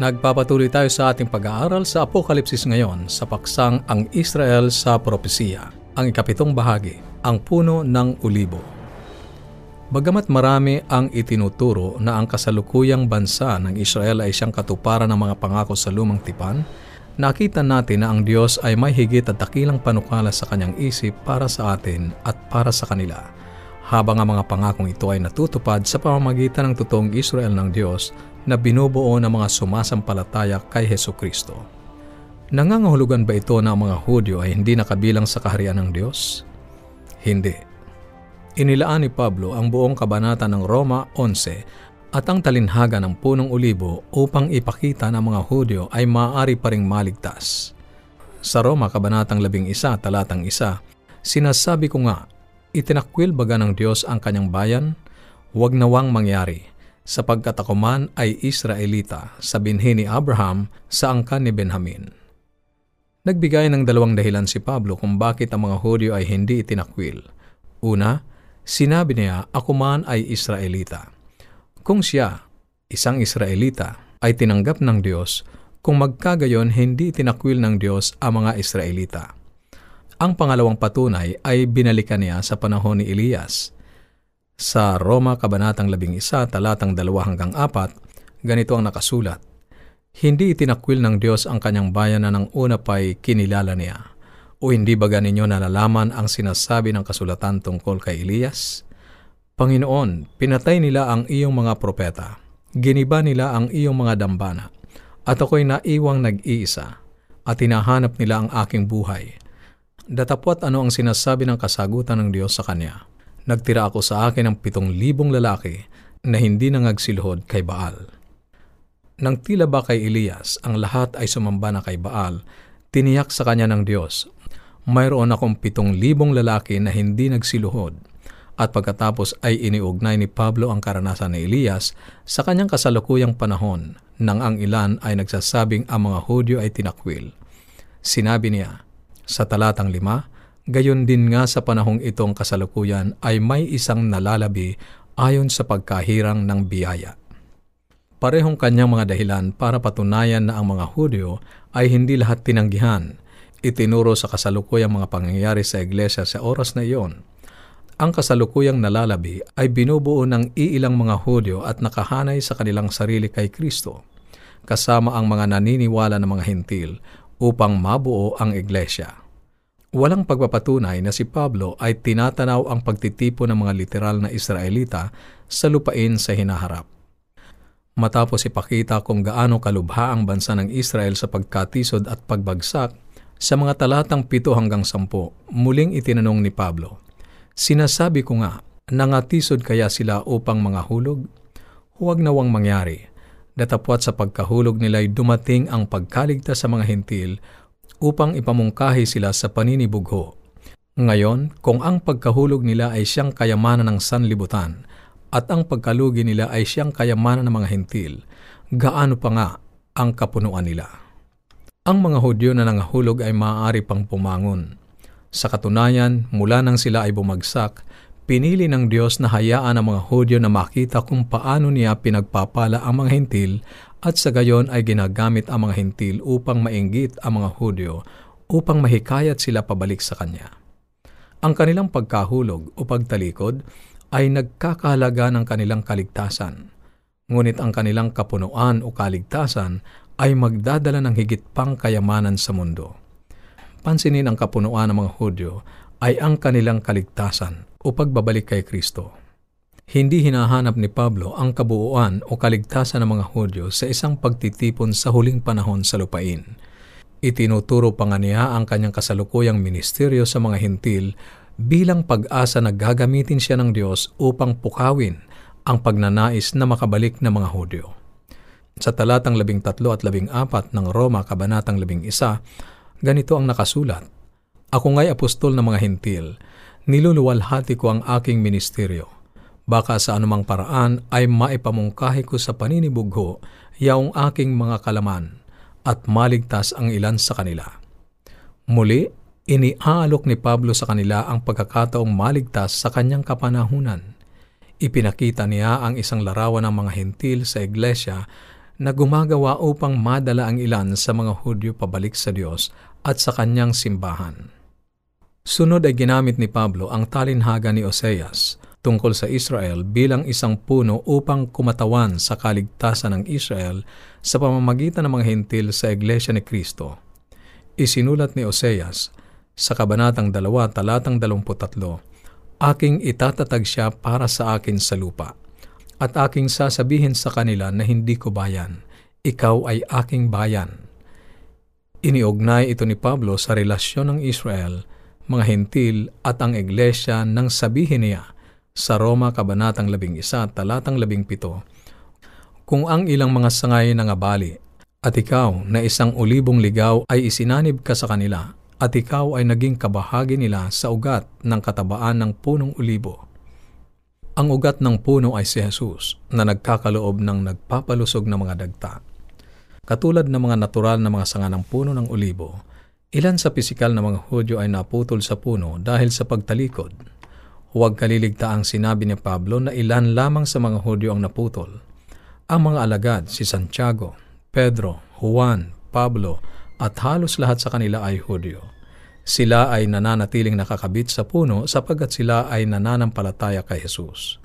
Nagpapatuloy tayo sa ating pag-aaral sa Apokalipsis ngayon sa paksang Ang Israel sa Propesiya, ang ikapitong bahagi, ang puno ng ulibo. Bagamat marami ang itinuturo na ang kasalukuyang bansa ng Israel ay siyang katuparan ng mga pangako sa lumang tipan, nakita natin na ang Diyos ay may higit at dakilang panukala sa kanyang isip para sa atin at para sa kanila. Habang ang mga pangakong ito ay natutupad sa pamamagitan ng totoong Israel ng Diyos na binubuo ng mga sumasampalataya kay Heso Kristo. Nangangahulugan ba ito na ang mga Hudyo ay hindi nakabilang sa kaharian ng Diyos? Hindi. Inilaan ni Pablo ang buong kabanata ng Roma 11 at ang talinhaga ng punong ulibo upang ipakita na mga Hudyo ay maaari pa ring maligtas. Sa Roma Kabanatang 11 talatang 1, sinasabi ko nga, itinakwil baga ng Diyos ang kanyang bayan? Huwag nawang mangyari sapagkat ako man ay Israelita sa binhi ni Abraham sa angkan ni Benjamin. Nagbigay ng dalawang dahilan si Pablo kung bakit ang mga Hudyo ay hindi itinakwil. Una, sinabi niya, ako man ay Israelita. Kung siya, isang Israelita, ay tinanggap ng Diyos, kung magkagayon hindi tinakwil ng Diyos ang mga Israelita. Ang pangalawang patunay ay binalikan niya sa panahon ni Elias sa Roma Kabanatang 11, talatang 2 hanggang 4, ganito ang nakasulat. Hindi itinakwil ng Diyos ang kanyang bayan na ng una pa'y kinilala niya. O hindi ba ninyo nalalaman ang sinasabi ng kasulatan tungkol kay Elias? Panginoon, pinatay nila ang iyong mga propeta. Giniba nila ang iyong mga dambana. At ako'y naiwang nag-iisa. At hinahanap nila ang aking buhay. Datapwat ano ang sinasabi ng kasagutan ng Diyos sa kanya nagtira ako sa akin ng pitong libong lalaki na hindi nangagsilhod kay Baal. Nang tila ba kay Elias ang lahat ay sumamba na kay Baal, tiniyak sa kanya ng Diyos, mayroon akong pitong libong lalaki na hindi nagsiluhod. At pagkatapos ay iniugnay ni Pablo ang karanasan ni Elias sa kanyang kasalukuyang panahon nang ang ilan ay nagsasabing ang mga Hudyo ay tinakwil. Sinabi niya, sa talatang lima, Gayon din nga sa panahong itong kasalukuyan ay may isang nalalabi ayon sa pagkahirang ng biyaya. Parehong kanyang mga dahilan para patunayan na ang mga Hudyo ay hindi lahat tinanggihan. Itinuro sa kasalukuyang mga pangyayari sa iglesia sa oras na iyon. Ang kasalukuyang nalalabi ay binubuo ng iilang mga Hudyo at nakahanay sa kanilang sarili kay Kristo, kasama ang mga naniniwala ng mga hintil upang mabuo ang iglesia. Walang pagpapatunay na si Pablo ay tinatanaw ang pagtitipo ng mga literal na Israelita sa lupain sa hinaharap. Matapos ipakita kung gaano kalubha ang bansa ng Israel sa pagkatisod at pagbagsak, sa mga talatang 7 hanggang 10, muling itinanong ni Pablo, Sinasabi ko nga, nangatisod kaya sila upang mga hulog? Huwag nawang mangyari. Datapwat sa pagkahulog nila'y dumating ang pagkaligtas sa mga hintil upang ipamungkahi sila sa paninibugho. Ngayon, kung ang pagkahulog nila ay siyang kayamanan ng sanlibutan at ang pagkalugi nila ay siyang kayamanan ng mga hintil, gaano pa nga ang kapunuan nila? Ang mga Hudyo na nangahulog ay maaari pang pumangon. Sa katunayan, mula nang sila ay bumagsak, pinili ng Diyos na hayaan ang mga Hudyo na makita kung paano niya pinagpapala ang mga hintil at sa gayon ay ginagamit ang mga hintil upang mainggit ang mga Hudyo upang mahikayat sila pabalik sa Kanya. Ang kanilang pagkahulog o pagtalikod ay nagkakahalaga ng kanilang kaligtasan, ngunit ang kanilang kapunuan o kaligtasan ay magdadala ng higit pang kayamanan sa mundo. Pansinin ang kapunuan ng mga Hudyo ay ang kanilang kaligtasan o pagbabalik kay Kristo. Hindi hinahanap ni Pablo ang kabuuan o kaligtasan ng mga Hudyo sa isang pagtitipon sa huling panahon sa lupain. Itinuturo pa nga niya ang kanyang kasalukuyang ministeryo sa mga hintil bilang pag-asa na gagamitin siya ng Diyos upang pukawin ang pagnanais na makabalik ng mga Hudyo. Sa talatang 13 at 14 ng Roma Kabanatang 11, ganito ang nakasulat, Ako nga'y apostol ng mga hintil, niluluwalhati ko ang aking ministeryo Baka sa anumang paraan ay maipamungkahi ko sa paninibugho yaong aking mga kalaman at maligtas ang ilan sa kanila. Muli, iniaalok ni Pablo sa kanila ang pagkakataong maligtas sa kanyang kapanahunan. Ipinakita niya ang isang larawan ng mga hentil sa iglesia na gumagawa upang madala ang ilan sa mga Hudyo pabalik sa Diyos at sa kanyang simbahan. Sunod ay ginamit ni Pablo ang talinhaga ni Oseas tungkol sa Israel bilang isang puno upang kumatawan sa kaligtasan ng Israel sa pamamagitan ng mga hintil sa Iglesia ni Kristo. Isinulat ni Oseas sa Kabanatang 2, Talatang 23, Aking itatatag siya para sa akin sa lupa, at aking sasabihin sa kanila na hindi ko bayan, ikaw ay aking bayan. Iniugnay ito ni Pablo sa relasyon ng Israel mga hentil at ang iglesia nang sabihin niya sa Roma Kabanatang 11, talatang 17, Kung ang ilang mga sangay nangabali, at ikaw na isang ulibong ligaw ay isinanib ka sa kanila, at ikaw ay naging kabahagi nila sa ugat ng katabaan ng punong ulibo. Ang ugat ng puno ay si Jesus na nagkakaloob ng nagpapalusog ng mga dagta. Katulad ng mga natural na mga sanga ng puno ng ulibo, Ilan sa pisikal na mga Hudyo ay naputol sa puno dahil sa pagtalikod. Huwag kaliligta ang sinabi ni Pablo na ilan lamang sa mga Hudyo ang naputol. Ang mga alagad, si Santiago, Pedro, Juan, Pablo, at halos lahat sa kanila ay Hudyo. Sila ay nananatiling nakakabit sa puno sapagkat sila ay nananampalataya kay Jesus.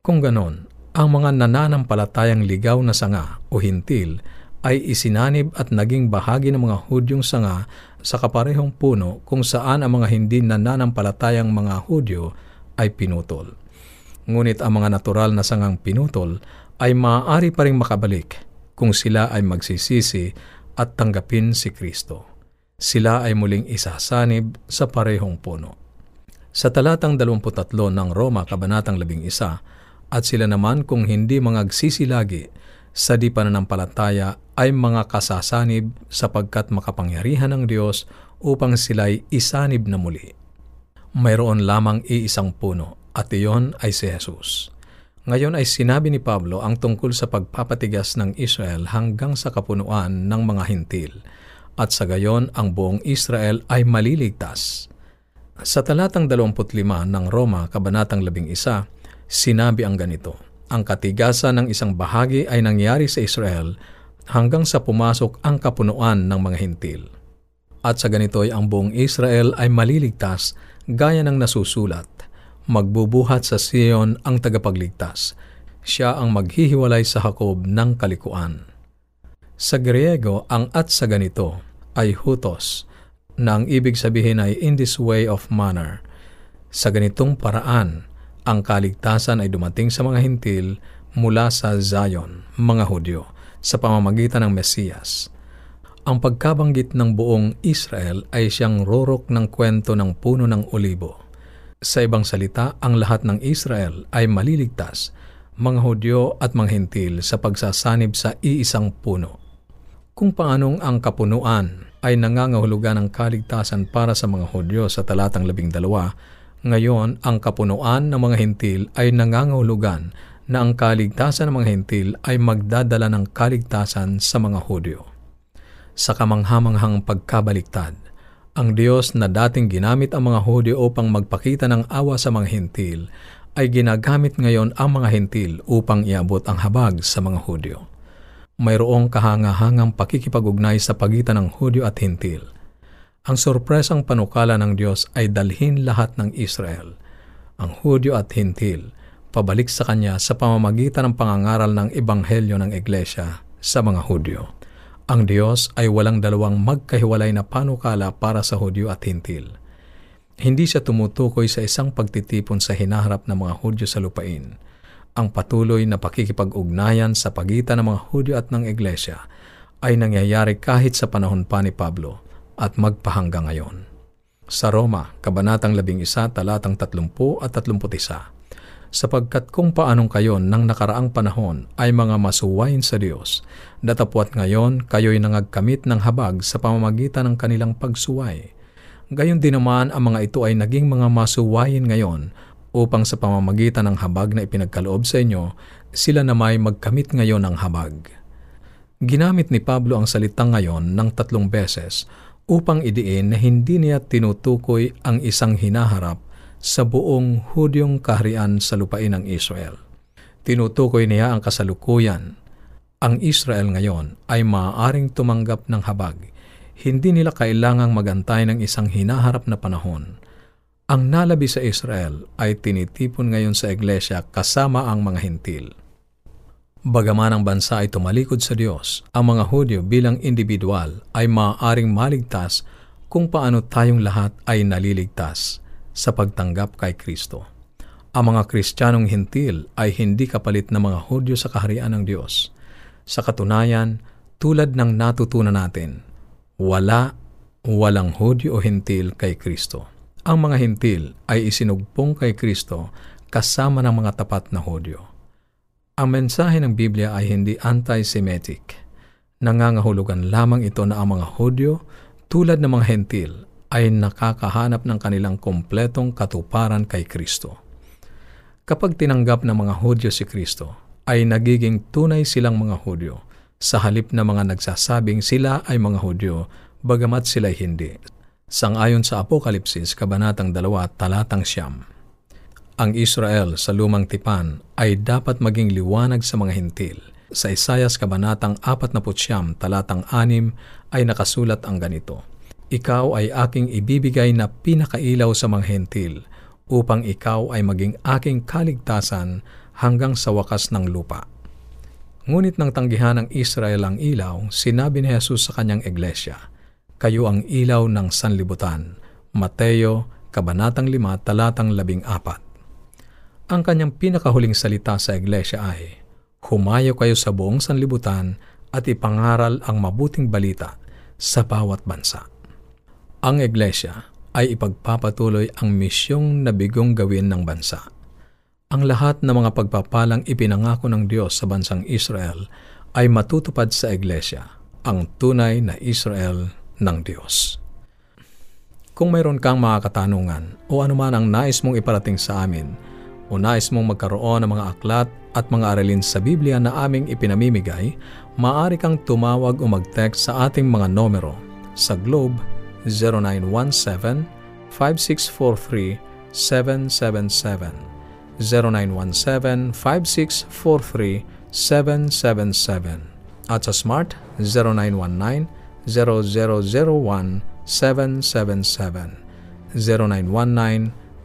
Kung ganon, ang mga nananampalatayang ligaw na sanga o hintil ay isinanib at naging bahagi ng mga Hudyong sanga sa kaparehong puno kung saan ang mga hindi nananampalatayang mga Hudyo ay pinutol. Ngunit ang mga natural na sangang pinutol ay maaari pa rin makabalik kung sila ay magsisisi at tanggapin si Kristo. Sila ay muling isasanib sa parehong puno. Sa talatang 23 ng Roma Kabanatang 11, at sila naman kung hindi mga agsisilagi sa di pananampalataya ay mga kasasanib sapagkat makapangyarihan ng Diyos upang sila'y isanib na muli. Mayroon lamang iisang puno at iyon ay si Jesus. Ngayon ay sinabi ni Pablo ang tungkol sa pagpapatigas ng Israel hanggang sa kapunuan ng mga hintil at sa gayon ang buong Israel ay maliligtas. Sa talatang 25 ng Roma, Kabanatang 11, sinabi ang ganito, ang katigasan ng isang bahagi ay nangyari sa Israel hanggang sa pumasok ang kapunuan ng mga hintil. At sa ganito'y ang buong Israel ay maliligtas gaya ng nasusulat. Magbubuhat sa Sion ang tagapagligtas. Siya ang maghihiwalay sa Hakob ng kalikuan. Sa Griego, ang at sa ganito ay hutos, na ang ibig sabihin ay in this way of manner. Sa ganitong paraan, ang kaligtasan ay dumating sa mga hintil mula sa Zion, mga Hudyo, sa pamamagitan ng Mesiyas. Ang pagkabanggit ng buong Israel ay siyang rorok ng kwento ng puno ng olibo. Sa ibang salita, ang lahat ng Israel ay maliligtas, mga Hudyo at mga Hintil sa pagsasanib sa iisang puno. Kung paanong ang kapunuan ay nangangahulugan ng kaligtasan para sa mga Hudyo sa talatang labing dalawa, ngayon, ang kapunuan ng mga hintil ay nangangahulugan na ang kaligtasan ng mga hintil ay magdadala ng kaligtasan sa mga Hudyo. Sa kamanghamanghang pagkabaliktad, ang Diyos na dating ginamit ang mga Hudyo upang magpakita ng awa sa mga hintil ay ginagamit ngayon ang mga hintil upang iabot ang habag sa mga Hudyo. Mayroong kahangahangang pakikipag-ugnay sa pagitan ng Hudyo at hintil – ang sorpresang panukala ng Diyos ay dalhin lahat ng Israel, ang Hudyo at Hintil, pabalik sa Kanya sa pamamagitan ng pangangaral ng Ebanghelyo ng Iglesia sa mga Hudyo. Ang Diyos ay walang dalawang magkahiwalay na panukala para sa Hudyo at Hintil. Hindi siya tumutukoy sa isang pagtitipon sa hinaharap ng mga Hudyo sa lupain. Ang patuloy na pakikipag-ugnayan sa pagitan ng mga Hudyo at ng Iglesia ay nangyayari kahit sa panahon pa ni Pablo at magpahanggang ngayon. Sa Roma, Kabanatang 11, talatang 30 at 31, sapagkat kung paanong kayo ng nakaraang panahon ay mga masuwayin sa Diyos, datapwat ngayon kayo'y nangagkamit ng habag sa pamamagitan ng kanilang pagsuway. Gayon din naman ang mga ito ay naging mga masuwayin ngayon upang sa pamamagitan ng habag na ipinagkaloob sa inyo, sila na may magkamit ngayon ng habag. Ginamit ni Pablo ang salitang ngayon ng tatlong beses upang idiin na hindi niya tinutukoy ang isang hinaharap sa buong Hudyong kaharian sa lupain ng Israel. Tinutukoy niya ang kasalukuyan Ang Israel ngayon ay maaaring tumanggap ng habag. Hindi nila kailangang magantay ng isang hinaharap na panahon. Ang nalabi sa Israel ay tinitipon ngayon sa iglesia kasama ang mga hintil. Bagaman ang bansa ay tumalikod sa Diyos, ang mga Hudyo bilang individual ay maaaring maligtas kung paano tayong lahat ay naliligtas sa pagtanggap kay Kristo. Ang mga Kristiyanong hintil ay hindi kapalit na mga Hudyo sa kaharian ng Diyos. Sa katunayan, tulad ng natutunan natin, wala, walang Hudyo o Hintil kay Kristo. Ang mga Hintil ay isinugpong kay Kristo kasama ng mga tapat na Hudyo. Ang mensahe ng Biblia ay hindi anti-Semitic. Nangangahulugan lamang ito na ang mga Hudyo, tulad ng mga Hentil, ay nakakahanap ng kanilang kompletong katuparan kay Kristo. Kapag tinanggap ng mga Hudyo si Kristo, ay nagiging tunay silang mga Hudyo sa halip na mga nagsasabing sila ay mga Hudyo bagamat sila'y hindi. Sangayon sa Apokalipsis, Kabanatang 2, Talatang Siyam. Ang Israel sa lumang tipan ay dapat maging liwanag sa mga hintil. Sa Isayas Kabanatang 49, Talatang 6 ay nakasulat ang ganito, Ikaw ay aking ibibigay na pinakailaw sa mga hintil, upang ikaw ay maging aking kaligtasan hanggang sa wakas ng lupa. Ngunit nang tanggihan ng Israel ang ilaw, sinabi ni Jesus sa kanyang iglesia, Kayo ang ilaw ng sanlibutan. Mateo, Kabanatang 5, Talatang 14. Ang kanyang pinakahuling salita sa iglesia ay, Humayo kayo sa buong sanlibutan at ipangaral ang mabuting balita sa bawat bansa. Ang iglesia ay ipagpapatuloy ang misyong na bigong gawin ng bansa ang lahat ng mga pagpapalang ipinangako ng Diyos sa bansang Israel ay matutupad sa Iglesia, ang tunay na Israel ng Diyos. Kung mayroon kang mga katanungan o anuman ang nais mong iparating sa amin o nais mong magkaroon ng mga aklat at mga aralin sa Biblia na aming ipinamimigay, maaari kang tumawag o mag-text sa ating mga numero sa Globe 0917 5643 777 0917-5643-777 at sa Smart 0919-0001-777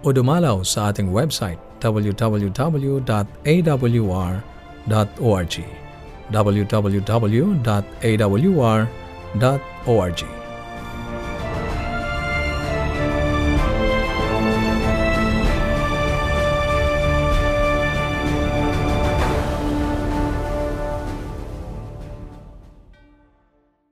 O dumalaw sa ating website www.awr.org www.awr.org